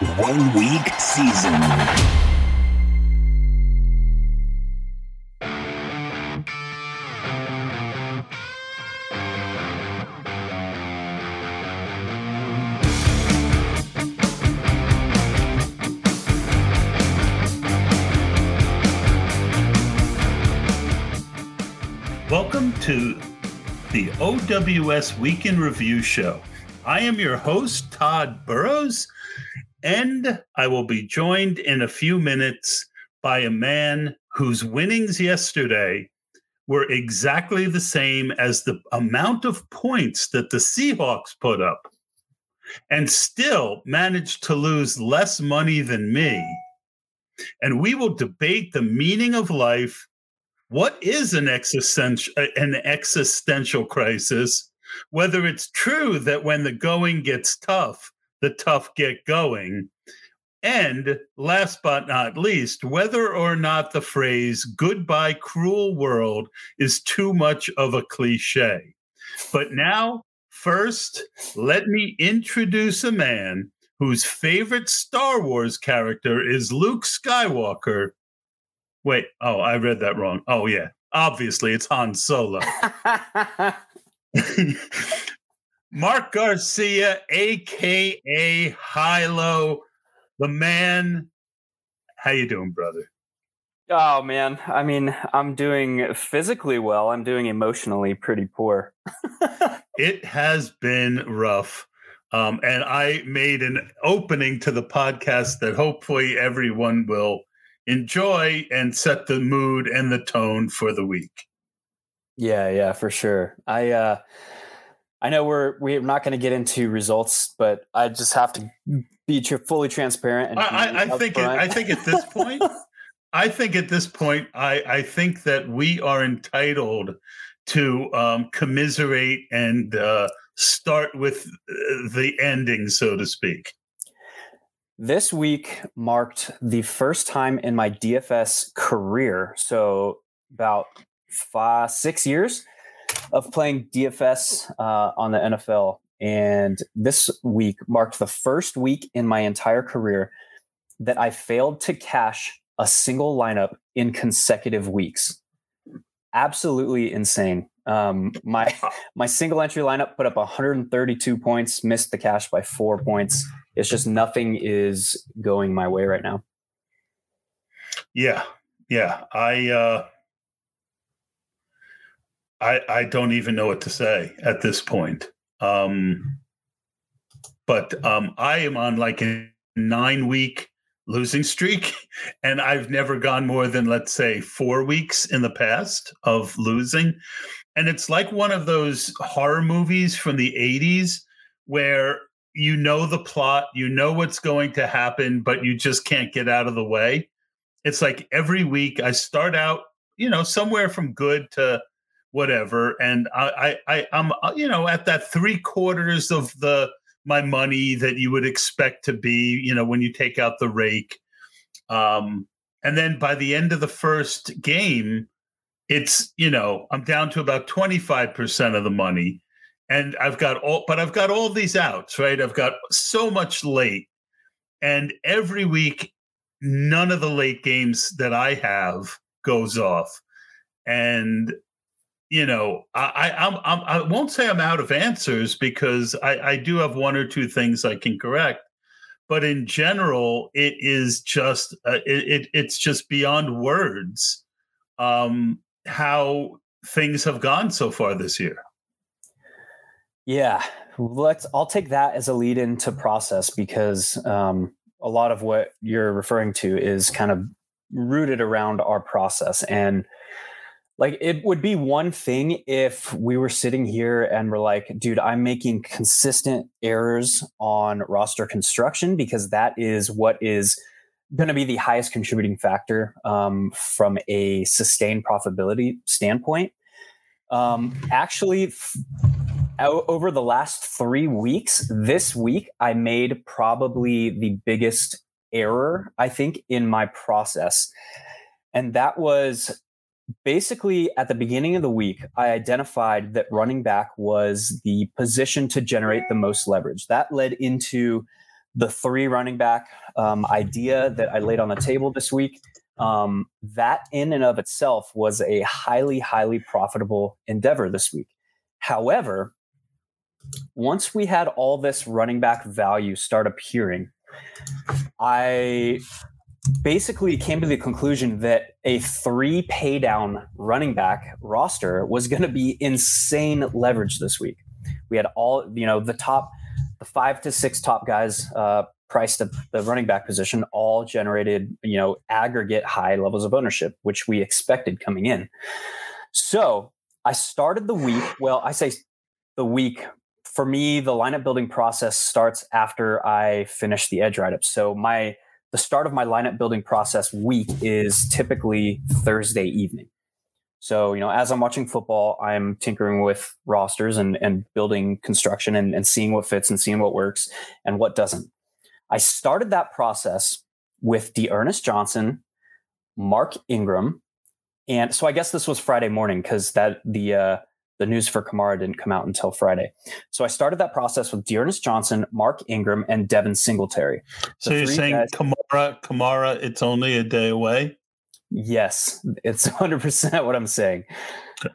one week season. Welcome to the OWS Week in Review Show. I am your host, Todd Burrows, and I will be joined in a few minutes by a man whose winnings yesterday were exactly the same as the amount of points that the Seahawks put up, and still managed to lose less money than me. And we will debate the meaning of life what is an existential an existential crisis whether it's true that when the going gets tough the tough get going and last but not least whether or not the phrase goodbye cruel world is too much of a cliche but now first let me introduce a man whose favorite star wars character is luke skywalker Wait, oh, I read that wrong. Oh, yeah. Obviously, it's Han Solo. Mark Garcia, aka Hilo, the man. How you doing, brother? Oh man, I mean, I'm doing physically well. I'm doing emotionally pretty poor. it has been rough. Um, and I made an opening to the podcast that hopefully everyone will enjoy and set the mood and the tone for the week. Yeah, yeah, for sure. I uh I know we're we're not going to get into results, but I just have to be tr- fully transparent. And I, I think it, I think at this point, I think at this point, I I think that we are entitled to um, commiserate and uh, start with uh, the ending, so to speak. This week marked the first time in my DFS career, so about five, six years of playing DFS uh, on the NFL. And this week marked the first week in my entire career that I failed to cash a single lineup in consecutive weeks. Absolutely insane. Um, my my single entry lineup put up 132 points, missed the cash by four points it's just nothing is going my way right now. Yeah. Yeah. I uh I I don't even know what to say at this point. Um but um I am on like a 9 week losing streak and I've never gone more than let's say 4 weeks in the past of losing. And it's like one of those horror movies from the 80s where you know the plot, you know what's going to happen, but you just can't get out of the way. It's like every week I start out, you know, somewhere from good to whatever, and I, I, I I'm, uh, you know, at that three quarters of the my money that you would expect to be, you know, when you take out the rake. Um, and then by the end of the first game, it's you know I'm down to about 25 percent of the money and I've got all, but I've got all these outs, right? I've got so much late, and every week, none of the late games that I have goes off, and you know, I, I I'm, I won't say I'm out of answers because I, I do have one or two things I can correct, but in general, it is just uh, it, it it's just beyond words um, how things have gone so far this year. Yeah, let's. I'll take that as a lead into process because um, a lot of what you're referring to is kind of rooted around our process and like it would be one thing if we were sitting here and we're like dude i'm making consistent errors on roster construction because that is what is going to be the highest contributing factor um, from a sustained profitability standpoint um, actually over the last three weeks, this week, I made probably the biggest error, I think, in my process. And that was basically at the beginning of the week, I identified that running back was the position to generate the most leverage. That led into the three running back um, idea that I laid on the table this week, um, that in and of itself was a highly, highly profitable endeavor this week. However, once we had all this running back value start appearing, I basically came to the conclusion that a three pay down running back roster was going to be insane leverage this week. We had all, you know, the top, the five to six top guys uh, priced at the running back position all generated, you know, aggregate high levels of ownership, which we expected coming in. So I started the week. Well, I say the week for me, the lineup building process starts after I finish the edge write up. So my the start of my lineup building process week is typically Thursday evening. So, you know, as I'm watching football, I'm tinkering with rosters and, and building construction and, and seeing what fits and seeing what works and what doesn't. I started that process with D'Ernest Johnson, Mark Ingram, and so I guess this was Friday morning because that the uh, the news for Kamara didn't come out until Friday. So I started that process with D'Ernest Johnson, Mark Ingram, and Devin Singletary. So you're saying guys, Kamara, Kamara, it's only a day away? Yes, it's 100 percent what I'm saying.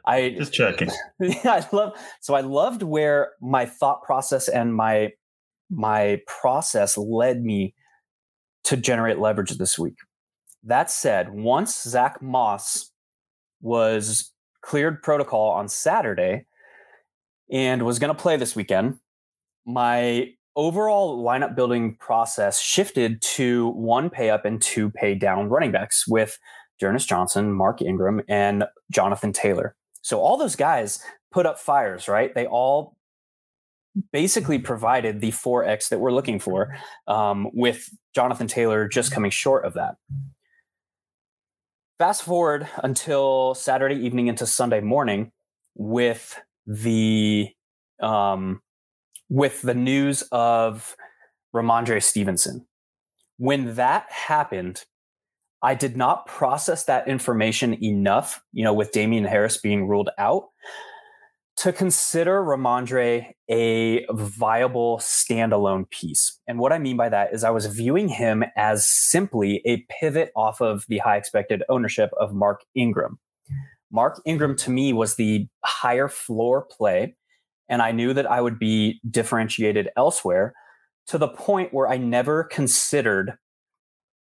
I just checking. Yeah, I love. So I loved where my thought process and my my process led me to generate leverage this week. That said, once Zach Moss was cleared protocol on Saturday and was going to play this weekend, my overall lineup building process shifted to one pay up and two pay down running backs with D'Ernest Johnson, Mark Ingram, and Jonathan Taylor. So all those guys put up fires, right? They all basically provided the 4x that we're looking for, um, with Jonathan Taylor just coming short of that. Fast forward until Saturday evening into Sunday morning with the um, with the news of Rhamondre Stevenson. When that happened, I did not process that information enough, you know, with Damien Harris being ruled out to consider Rhamondre a viable standalone piece. And what I mean by that is I was viewing him as simply a pivot off of the high expected ownership of Mark Ingram. Mark Ingram to me was the higher floor play, and I knew that I would be differentiated elsewhere to the point where I never considered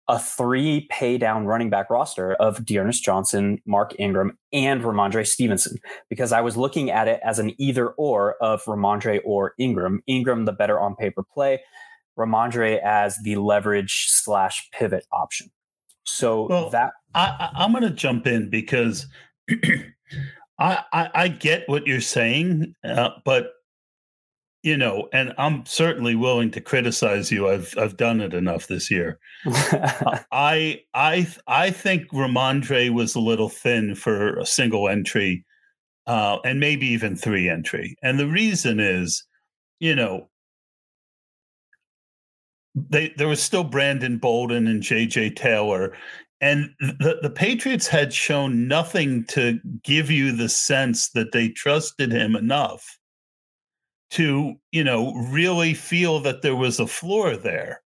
a three pay down running back roster of D'Ernest Johnson, Mark Ingram, and Rhamondre Stevenson because I was looking at it as an either or of Rhamondre or Ingram. Ingram, the better on paper play, Rhamondre as the leverage slash pivot option. So well, that I, am going to jump in because I, I, I get what you're saying, uh, but you know, and I'm certainly willing to criticize you. I've I've done it enough this year. I I I think Rhamondre was a little thin for a single entry, uh, and maybe even three entry. And the reason is, you know, they there was still Brandon Bolden and J.J. Taylor, and the, the Patriots had shown nothing to give you the sense that they trusted him enough to you know really feel that there was a floor there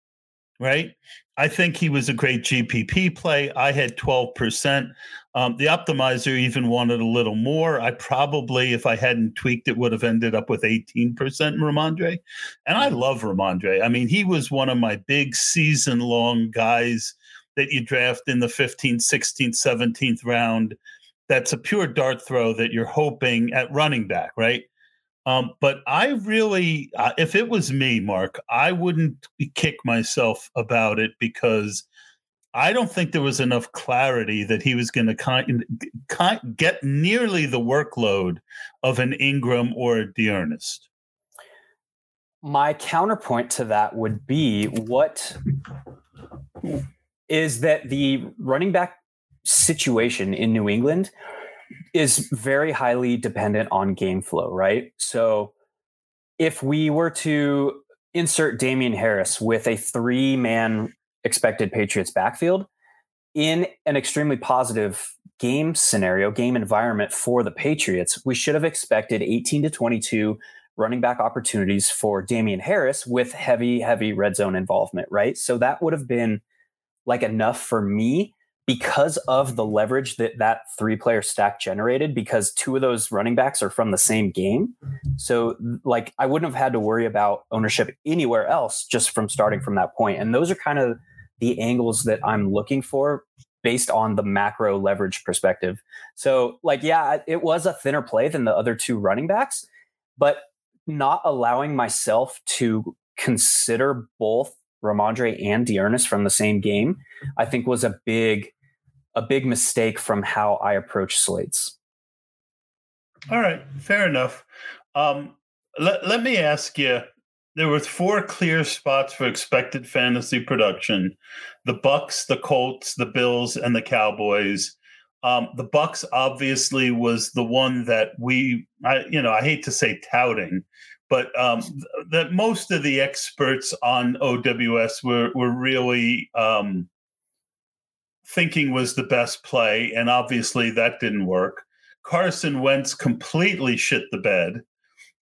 right? I think he was a great gpp play. I had 12% um, the optimizer even wanted a little more. I probably if i hadn't tweaked it would have ended up with 18% rhamondre and i love rhamondre i mean he was one of my big season long guys that you draft in the 15th 16th 17th round. That's a pure dart throw that you're hoping at running back right um, but I really, uh, if it was me, Mark, I wouldn't kick myself about it because I don't think there was enough clarity that he was going to kind, get nearly the workload of an Ingram or a D'Ernest. My counterpoint to that would be what is that the running back situation in New England is very highly dependent on game flow, right? So if we were to insert Damien Harris with a three man expected Patriots backfield in an extremely positive game scenario, game environment for the Patriots, we should have expected 18 to 22 running back opportunities for Damien Harris with heavy, heavy red zone involvement, right? So that would have been like enough for me because of the leverage that that three player stack generated because two of those running backs are from the same game. So like i wouldn't have had to worry about ownership anywhere else just from starting from that point. And those are kind of the angles that i'm looking for based on the macro leverage perspective. So like yeah it was a thinner play than the other two running backs but not allowing myself to consider both Rhamondre and D'Ernest from the same game, I think was a big a big mistake from how I approach slates. All right, fair enough. Um, let, let me ask you there were four clear spots for expected fantasy production the bucks the colts the bills and the cowboys um, the bucks obviously was the one that we I, you know i hate to say touting but um, that most of the experts on ows were, were really um, thinking was the best play, and obviously that didn't work. Carson Wentz completely shit the bed.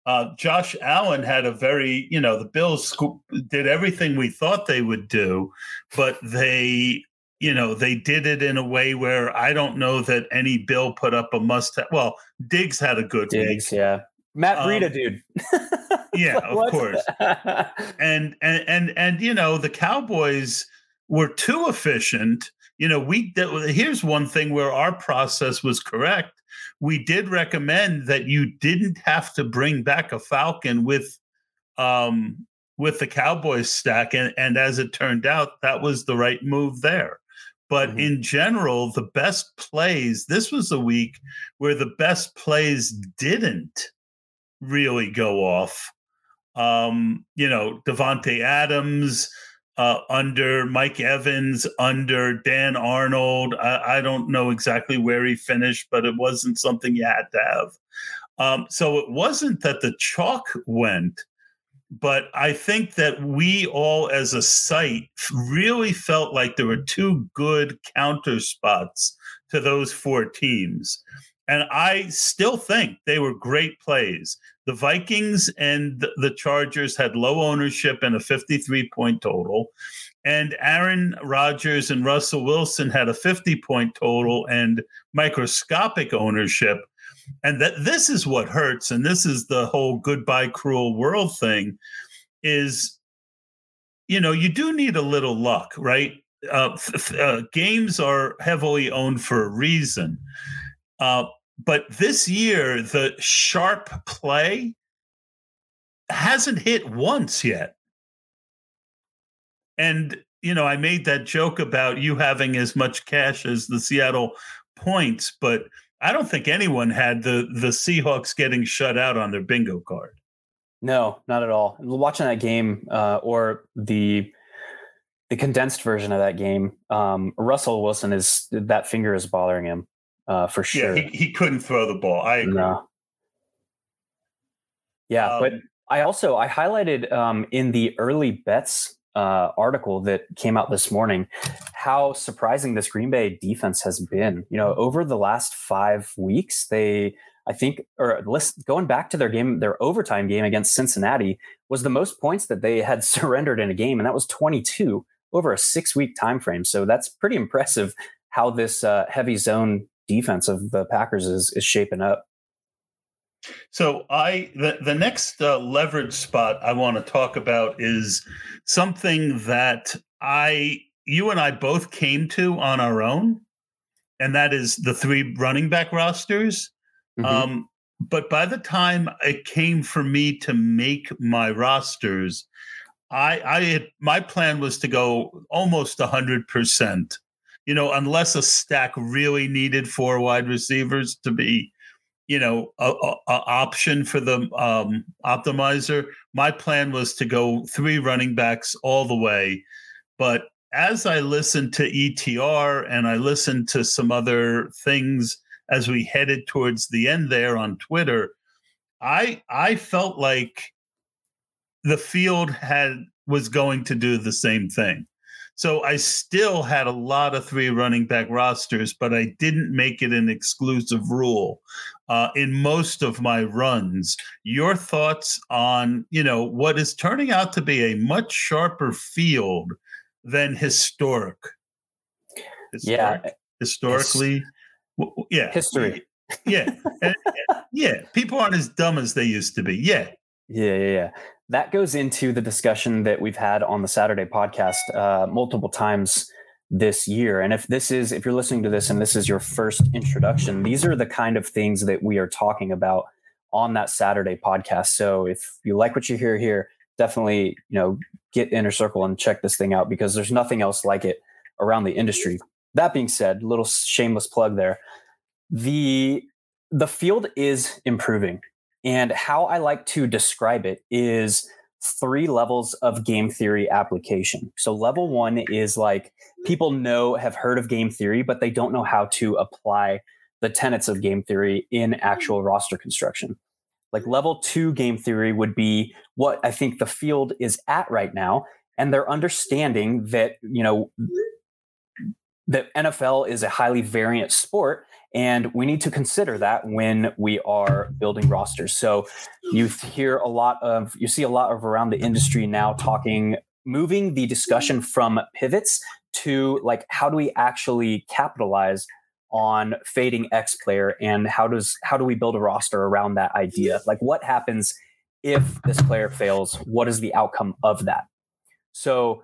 Uh, Josh Allen had a very, you know, the Bills sco- did everything we thought they would do, but they, you know, they did it in a way where I don't know that any Bill put up a must have. Well, Diggs had a good Diggs, week. yeah. Matt Breida, um, dude. yeah, of course. and and and and you know, the Cowboys were too efficient you know, we here's one thing where our process was correct. We did recommend that you didn't have to bring back a Falcon with um with the Cowboys stack and and as it turned out that was the right move there. But mm-hmm. in general, the best plays, this was a week where the best plays didn't really go off. Um, you know, Davante Adams, uh, under Mike Evans, under Dan Arnold. I, I, don't know exactly where he finished, but it wasn't something you had to have. Um, so it wasn't that the chalk went, but I think that we all as a site really felt like there were two good counter spots to those four teams. And I still think they were great plays. The Vikings and the Chargers had low ownership and a 53 point total. And Aaron Rodgers and Russell Wilson had a 50 point total and microscopic ownership. And that this is what hurts. And this is the whole goodbye cruel world thing is, you know, you do need a little luck, right? Uh, uh, games are heavily owned for a reason. Uh, but this year, the sharp play hasn't hit once yet. And, you know, I made that joke about you having as much cash as the Seattle points, but I don't think anyone had the the Seahawks getting shut out on their bingo card. No, not at all. Watching that game uh, or the the condensed version of that game, um, Russell Wilson is that finger is bothering him uh, for sure. Yeah, he, he couldn't throw the ball. I agree. No. Yeah, um, but I also I highlighted um, in the early bets uh, article that came out this morning how surprising this Green Bay defense has been. You know, over the last five weeks, they I think, or list, going back to their game, their overtime game against Cincinnati was the most points that they had surrendered in a game, and that was 22 over a six week time frame. So that's pretty impressive how this uh, heavy zone defense of the Packers is is shaping up. So I the the next uh, leverage spot I want to talk about is something that I you and I both came to on our own, and that is the three running back rosters. Mm-hmm. Um, but by the time it came for me to make my rosters, I I had, my plan was to go almost hundred percent you know, unless a stack really needed four wide receivers to be, you know, a, a, a option for the um, optimizer. My plan was to go three running backs all the way, but as I listened to ETR and I listened to some other things as we headed towards the end there on Twitter, I I felt like the field had was going to do the same thing. So I still had a lot of three running back rosters, but I didn't make it an exclusive rule. uh, in most of my runs. Your thoughts on you know what is turning out to be a much sharper field than historic. historic yeah, historically, yeah, history. Yeah, yeah. People aren't as dumb as they used to be. Yeah, yeah, yeah, yeah. That goes into the discussion that we've had on the Saturday podcast uh, multiple times this year. And if this is, if you're listening to this and this is your first introduction, these are the kind of things that we are talking about on that Saturday podcast. So if you like what you hear here, definitely, you know, get Inner Circle and check this thing out because there's nothing else like it around the industry. That being said, little shameless plug there. The the field is improving. And how I like to describe it is three levels of game theory application. So level 1 is like people know have heard of game theory but they don't know how to apply the tenets of game theory in actual roster construction. Like level 2 game theory would be what I think the field is at right now and they're understanding that, you know, that NFL is a highly variant sport and we need to consider that when we are building rosters. So you hear a lot of, you see a lot of around the industry now talking, moving the discussion from pivots to like, how do we actually capitalize on fading X player and how does, how do we build a roster around that idea? Like what happens if this player fails? What is the outcome of that? So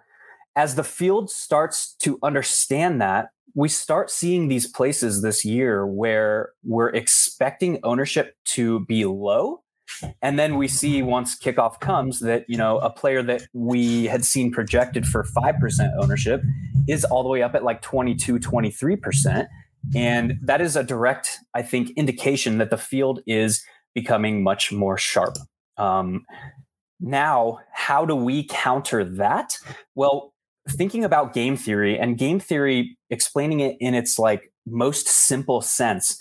as the field starts to understand that, we start seeing these places this year where we're expecting ownership to be low. And then we see once kickoff comes that, you know, a player that we had seen projected for 5% ownership is all the way up at like 22, 23%. And that is a direct, I think, indication that the field is becoming much more sharp. Um, now, how do we counter that? Well, thinking about game theory and game theory explaining it in its like most simple sense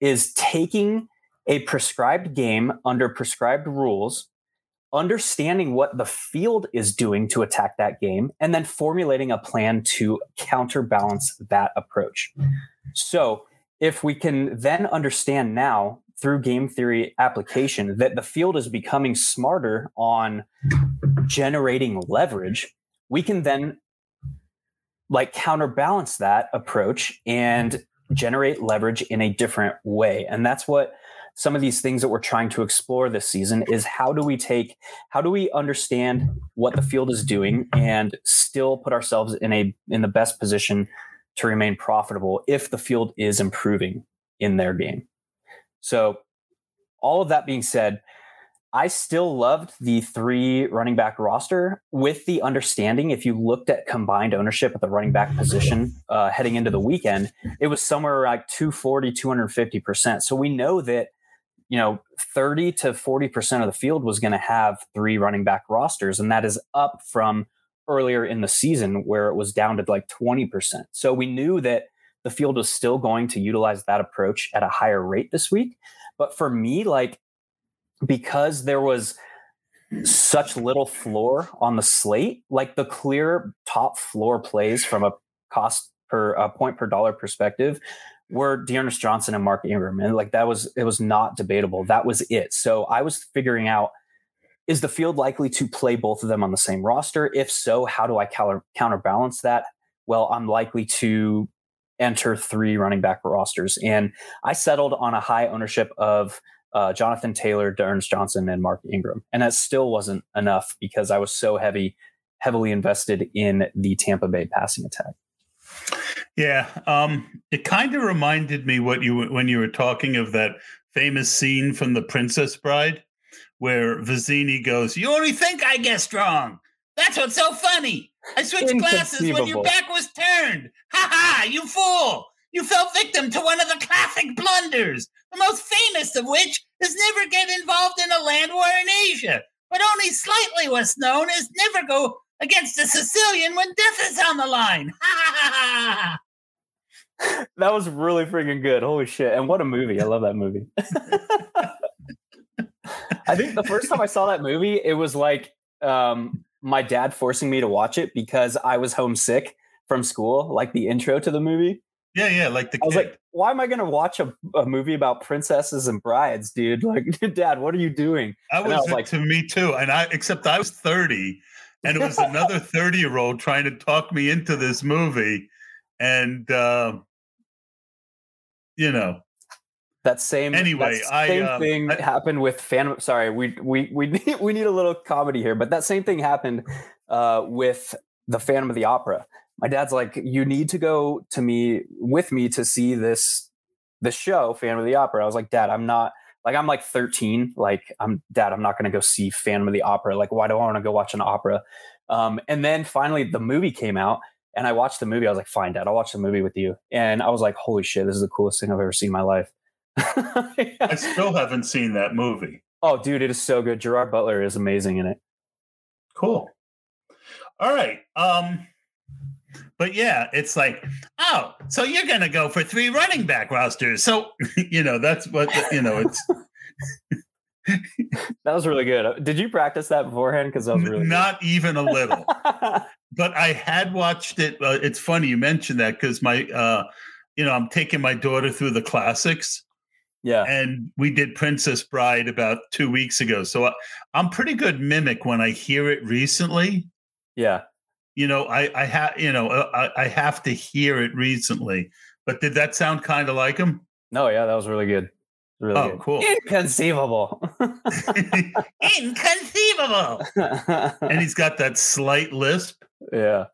is taking a prescribed game under prescribed rules understanding what the field is doing to attack that game and then formulating a plan to counterbalance that approach. So if we can then understand now through game theory application that the field is becoming smarter on generating leverage we can then like counterbalance that approach and generate leverage in a different way. And that's what some of these things that we're trying to explore this season is how do we take how do we understand what the field is doing and still put ourselves in a in the best position to remain profitable if the field is improving in their game. So all of that being said, I still loved the three running back roster with the understanding if you looked at combined ownership at the running back position uh, heading into the weekend, it was somewhere like 240, 250%. So we know that, you know, 30 to 40% of the field was going to have three running back rosters. And that is up from earlier in the season where it was down to like 20%. So we knew that the field was still going to utilize that approach at a higher rate this week. But for me, like, because there was such little floor on the slate, like the clear top floor plays from a cost per uh, point per dollar perspective were D'Ernest Johnson and Mark Ingram. And like that was, it was not debatable. That was it. So I was figuring out, is the field likely to play both of them on the same roster? If so, how do I counter, counterbalance that? Well, I'm likely to enter three running back rosters. And I settled on a high ownership of uh, Jonathan Taylor, D'Ernest Johnson, and Mark Ingram. And that still wasn't enough because I was so heavy, heavily invested in the Tampa Bay passing attack. Yeah, um, it kind of reminded me what you when you were talking of that famous scene from The Princess Bride, where Vizzini goes, "You only think I guessed wrong. That's what's so funny. I switched glasses when your back was turned. Ha ha! You fool! You fell victim to one of the classic blunders the most famous of which is never get involved in a land war in Asia, but only slightly what's known as never go against a Sicilian when death is on the line. that was really freaking good. Holy shit. And what a movie. I love that movie. I think the first time I saw that movie, it was like um, my dad forcing me to watch it because I was homesick from school, like the intro to the movie. Yeah, yeah, like the I was kid. like, why am I going to watch a, a movie about princesses and brides, dude? Like, Dad, what are you doing? I was, I was like, to me too, and I except I was thirty, and it was another thirty-year-old trying to talk me into this movie, and uh, you know, That same Anyway, that I, same um, thing I- happened with Phantom. Sorry, we we we need, we need a little comedy here, but that same thing happened uh, with the Phantom of the Opera. My dad's like, "You need to go to me with me to see this this show, Phantom of the Opera." I was like, "Dad, I'm not." Like I'm like 13. Like I'm dad. I'm not going to go see Phantom of the Opera. Like why do I want to go watch an opera? Um, and then finally the movie came out, and I watched the movie. I was like, "Fine, dad. I'll watch the movie with you." And I was like, "Holy shit, this is the coolest thing I've ever seen in my life." I still haven't seen that movie. oh, dude, it is so good. Gerard Butler is amazing in it. Cool. All right. Um, but yeah, it's like, oh, so you're gonna go for three running back rosters. So you know that's what you know. It's That was really good. Did you practice that beforehand? Because that was really not even a little. but I had watched it. Uh, it's funny you mentioned that because my, uh, you know, I'm taking my daughter through the classics, yeah. and we did Princess Bride about two weeks ago. So I, I'm pretty good mimic when I hear it recently. Yeah. You know, I I have you know uh, I, I have to hear it recently. But did that sound kind of like him? No, yeah, that was really good. Really Oh, good. cool. Inconceivable. Inconceivable. And he's got that slight lisp. yeah.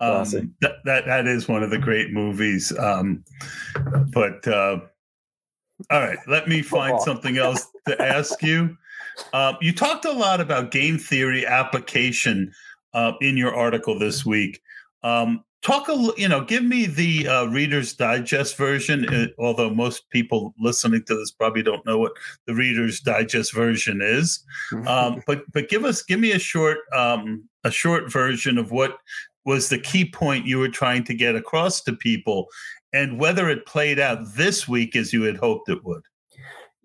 Classic. Um, that, that that is one of the great movies. Um, but uh, all right, let me find Football. something else to ask you. Um, you talked a lot about game theory application uh, in your article this week. Um, talk a you know, give me the uh, Reader's Digest version. uh, although most people listening to this probably don't know what the Reader's Digest version is um, but but give us give me a short um, a short version of what was the key point you were trying to get across to people and whether it played out this week as you had hoped it would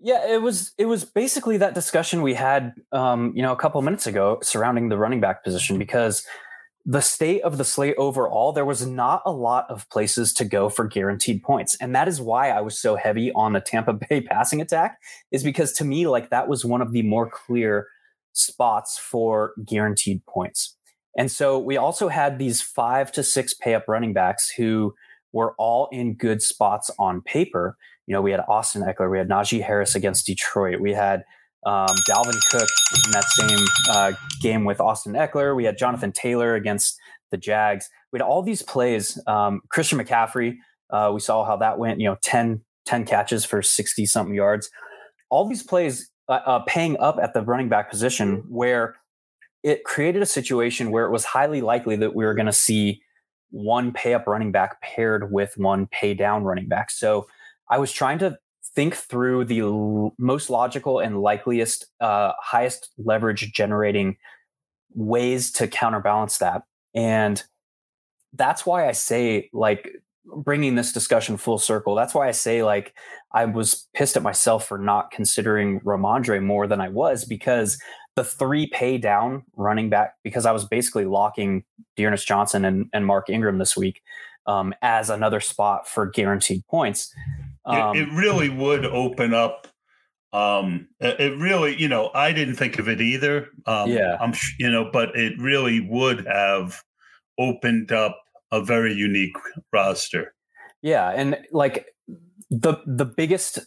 Yeah, it was it was basically that discussion we had um, you know, a couple minutes ago surrounding the running back position because the state of the slate overall, there was not a lot of places to go for guaranteed points. And that is why I was so heavy on the Tampa Bay passing attack, is because to me, like that was one of the more clear spots for guaranteed points. And so we also had these five to six pay up running backs who were all in good spots on paper you know, we had Austin Ekeler, we had Najee Harris against Detroit, we had um, Dalvin Cook in that same uh, game with Austin Ekeler, we had Jonathan Taylor against the Jags. We had all these plays. Um, Christian McCaffrey, uh, we saw how that went, you know, 10, 10 catches for 60 something yards. All these plays uh, uh, paying up at the running back position where it created a situation where it was highly likely that we were going to see one pay up running back paired with one pay down running back. So I was trying to think through the l- most logical and likeliest, uh, highest leverage generating ways to counterbalance that. And that's why I say, like, bringing this discussion full circle, that's why I say, like, I was pissed at myself for not considering Rhamondre more than I was because the three pay down running back, because I was basically locking D'Ernest Johnson and, and Mark Ingram this week um, as another spot for guaranteed points. Um, it, it really would open up um it it really you know i didn't think of it either um Yeah. i'm you know but it really would have opened up a very unique roster Yeah, and like the the biggest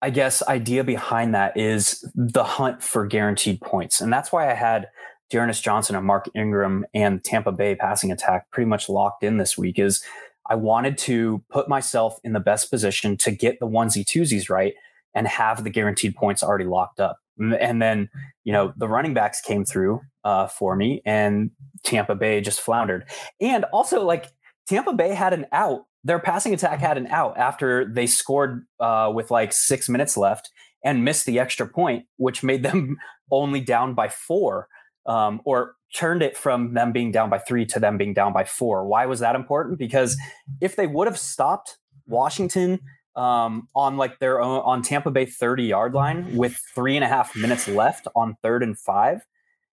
I guess idea behind that is the hunt for guaranteed points. And that's why I had D'Ernest Johnson and Mark Ingram and Tampa Bay passing attack pretty much locked in this week is I wanted to put myself in the best position to get the onesie twosies right and have the guaranteed points already locked up. And- then, you know, the running backs came through uh, for me and Tampa Bay just floundered. And also like Tampa Bay had an out. Their passing attack had an out after they scored uh, with like six minutes left and missed the extra point, which made them only down by four, um, or turned it from them being down by three to them being down by four. Why was that important? Because if they would have stopped Washington um, on like their own on Tampa Bay 30 yard line with three and a half minutes left on third and five,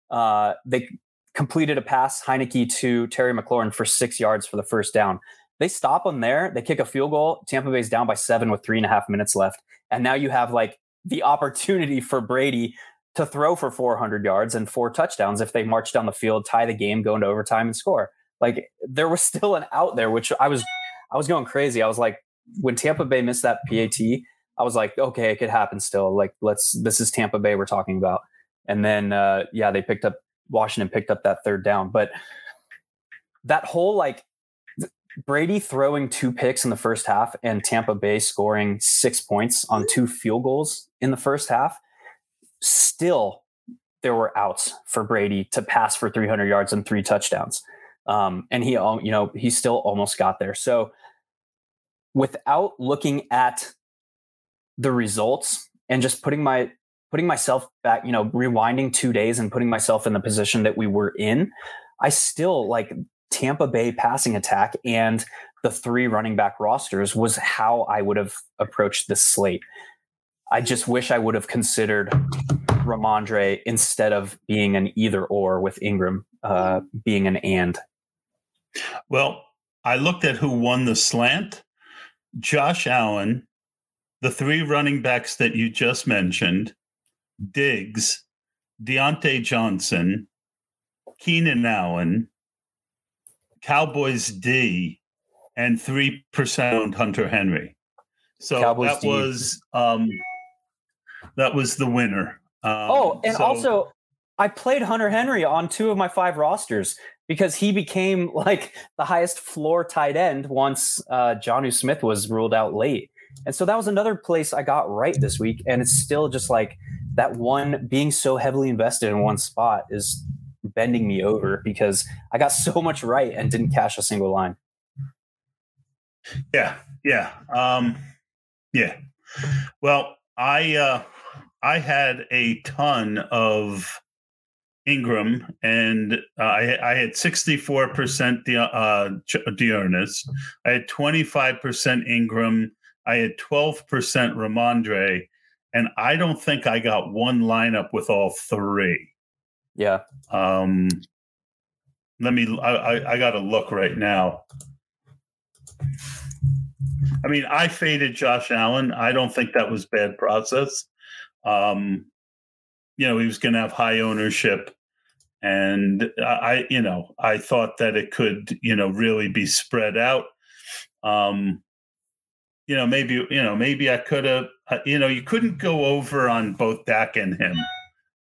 uh, they completed a pass Heinicke to Terry McLaurin for six yards for the first down. They stop them there. They kick a field goal. Tampa Bay's down by seven with three and a half minutes left. And now you have like the opportunity for Brady to throw for 400 yards and four touchdowns if they march down the field, tie the game, go into overtime and score. Like there was still an out there, which I was, I was going crazy. I was like, when Tampa Bay missed that PAT, I was like, okay, it could happen still. Like, let's, this is Tampa Bay we're talking about. And then, uh, yeah, they picked up, Washington picked up that third down. But that whole like Brady throwing two picks in the first half and Tampa Bay scoring six points on two field goals in the first half, still there were outs for Brady to pass for 300 yards and three touchdowns. Um, and he, you know, he still almost got there. So without looking at the results and just putting my putting myself back, you know, rewinding two days and putting myself in the position that we were in, I still like Tampa Bay passing attack and the three running back rosters was how I would have approached this slate. I just wish I would have considered Rhamondre instead of being an either or with Ingram uh, being an and. Well, I looked at who won the slant Josh Allen, the three running backs that you just mentioned, Diggs, Diontae Johnson, Keenan Allen, Cowboys D, and three percent Hunter Henry. So Cowboys that D. was um, that was the winner. Um, oh, and so, also I played Hunter Henry on two of my five rosters because he became like the highest floor tight end once uh, Smith was ruled out late. And so that was another place I got right this week. And it's still just like that one being so heavily invested in one spot is bending me over because I got so much right and didn't cash a single line. Yeah. Yeah. Um, yeah. Well, I, uh, I had a ton of Ingram, and uh, I, I, had 64% Di- uh, D'Ernest. I had 25% Ingram. I had 12% Rhamondre. And I don't think I got one lineup with all three. Yeah. Um, let me, I, I, I got to look right now. I mean, I faded Josh Allen. I don't think that was bad process. Um, you know, he was going to have high ownership. And I, you know, I thought that it could, you know, really be spread out. Um, you know, maybe, you know, maybe I could have, uh, you know, you couldn't go over on both Dak and him.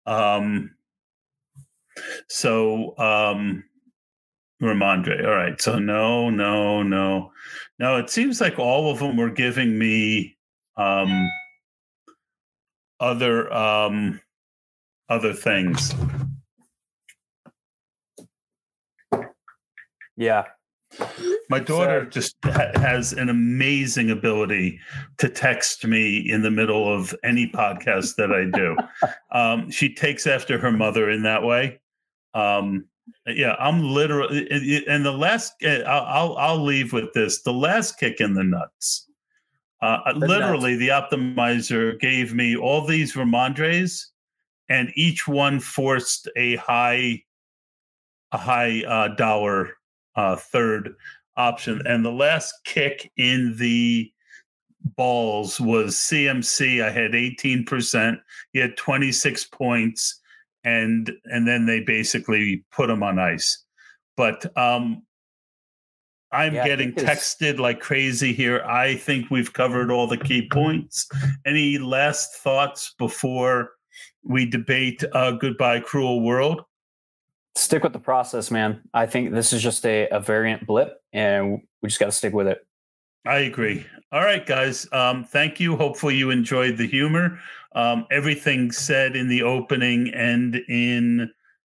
Um, so, um, Rhamondre. All right. So no, no, no, no. It seems like all of them were giving me um, other um, other things. Yeah. My daughter so, just ha- has an amazing ability to text me in the middle of any podcast that I do. um, she takes after her mother in that way. Um, yeah, I'm literally, and the last, eh, I'll, I'll leave with this: the last kick in the nuts. Uh, literally, the optimizer gave me all these Rhamondres, and each one forced a high, a high uh, dollar uh, third option. And the last kick in the balls was CMC. I had 18%. He had 26 points. And and then they basically put him on ice. But um I'm yeah, getting texted like crazy here. I think we've covered all the key points. Any last thoughts before we debate uh, Goodbye Cruel World? stick with the process, man. I think this is just a, a variant blip, and we just got to stick with it. I agree. All right, guys. Um, thank you. Hopefully, you enjoyed the humor. Um, everything said in the opening and in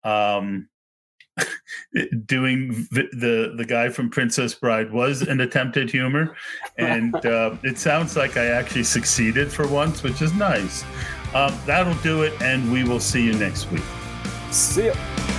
um, doing the the guy from Princess Bride was an attempted humor, and uh, it sounds like I actually succeeded for once, which is nice. Um, that'll do it, and we will see you next week. See you.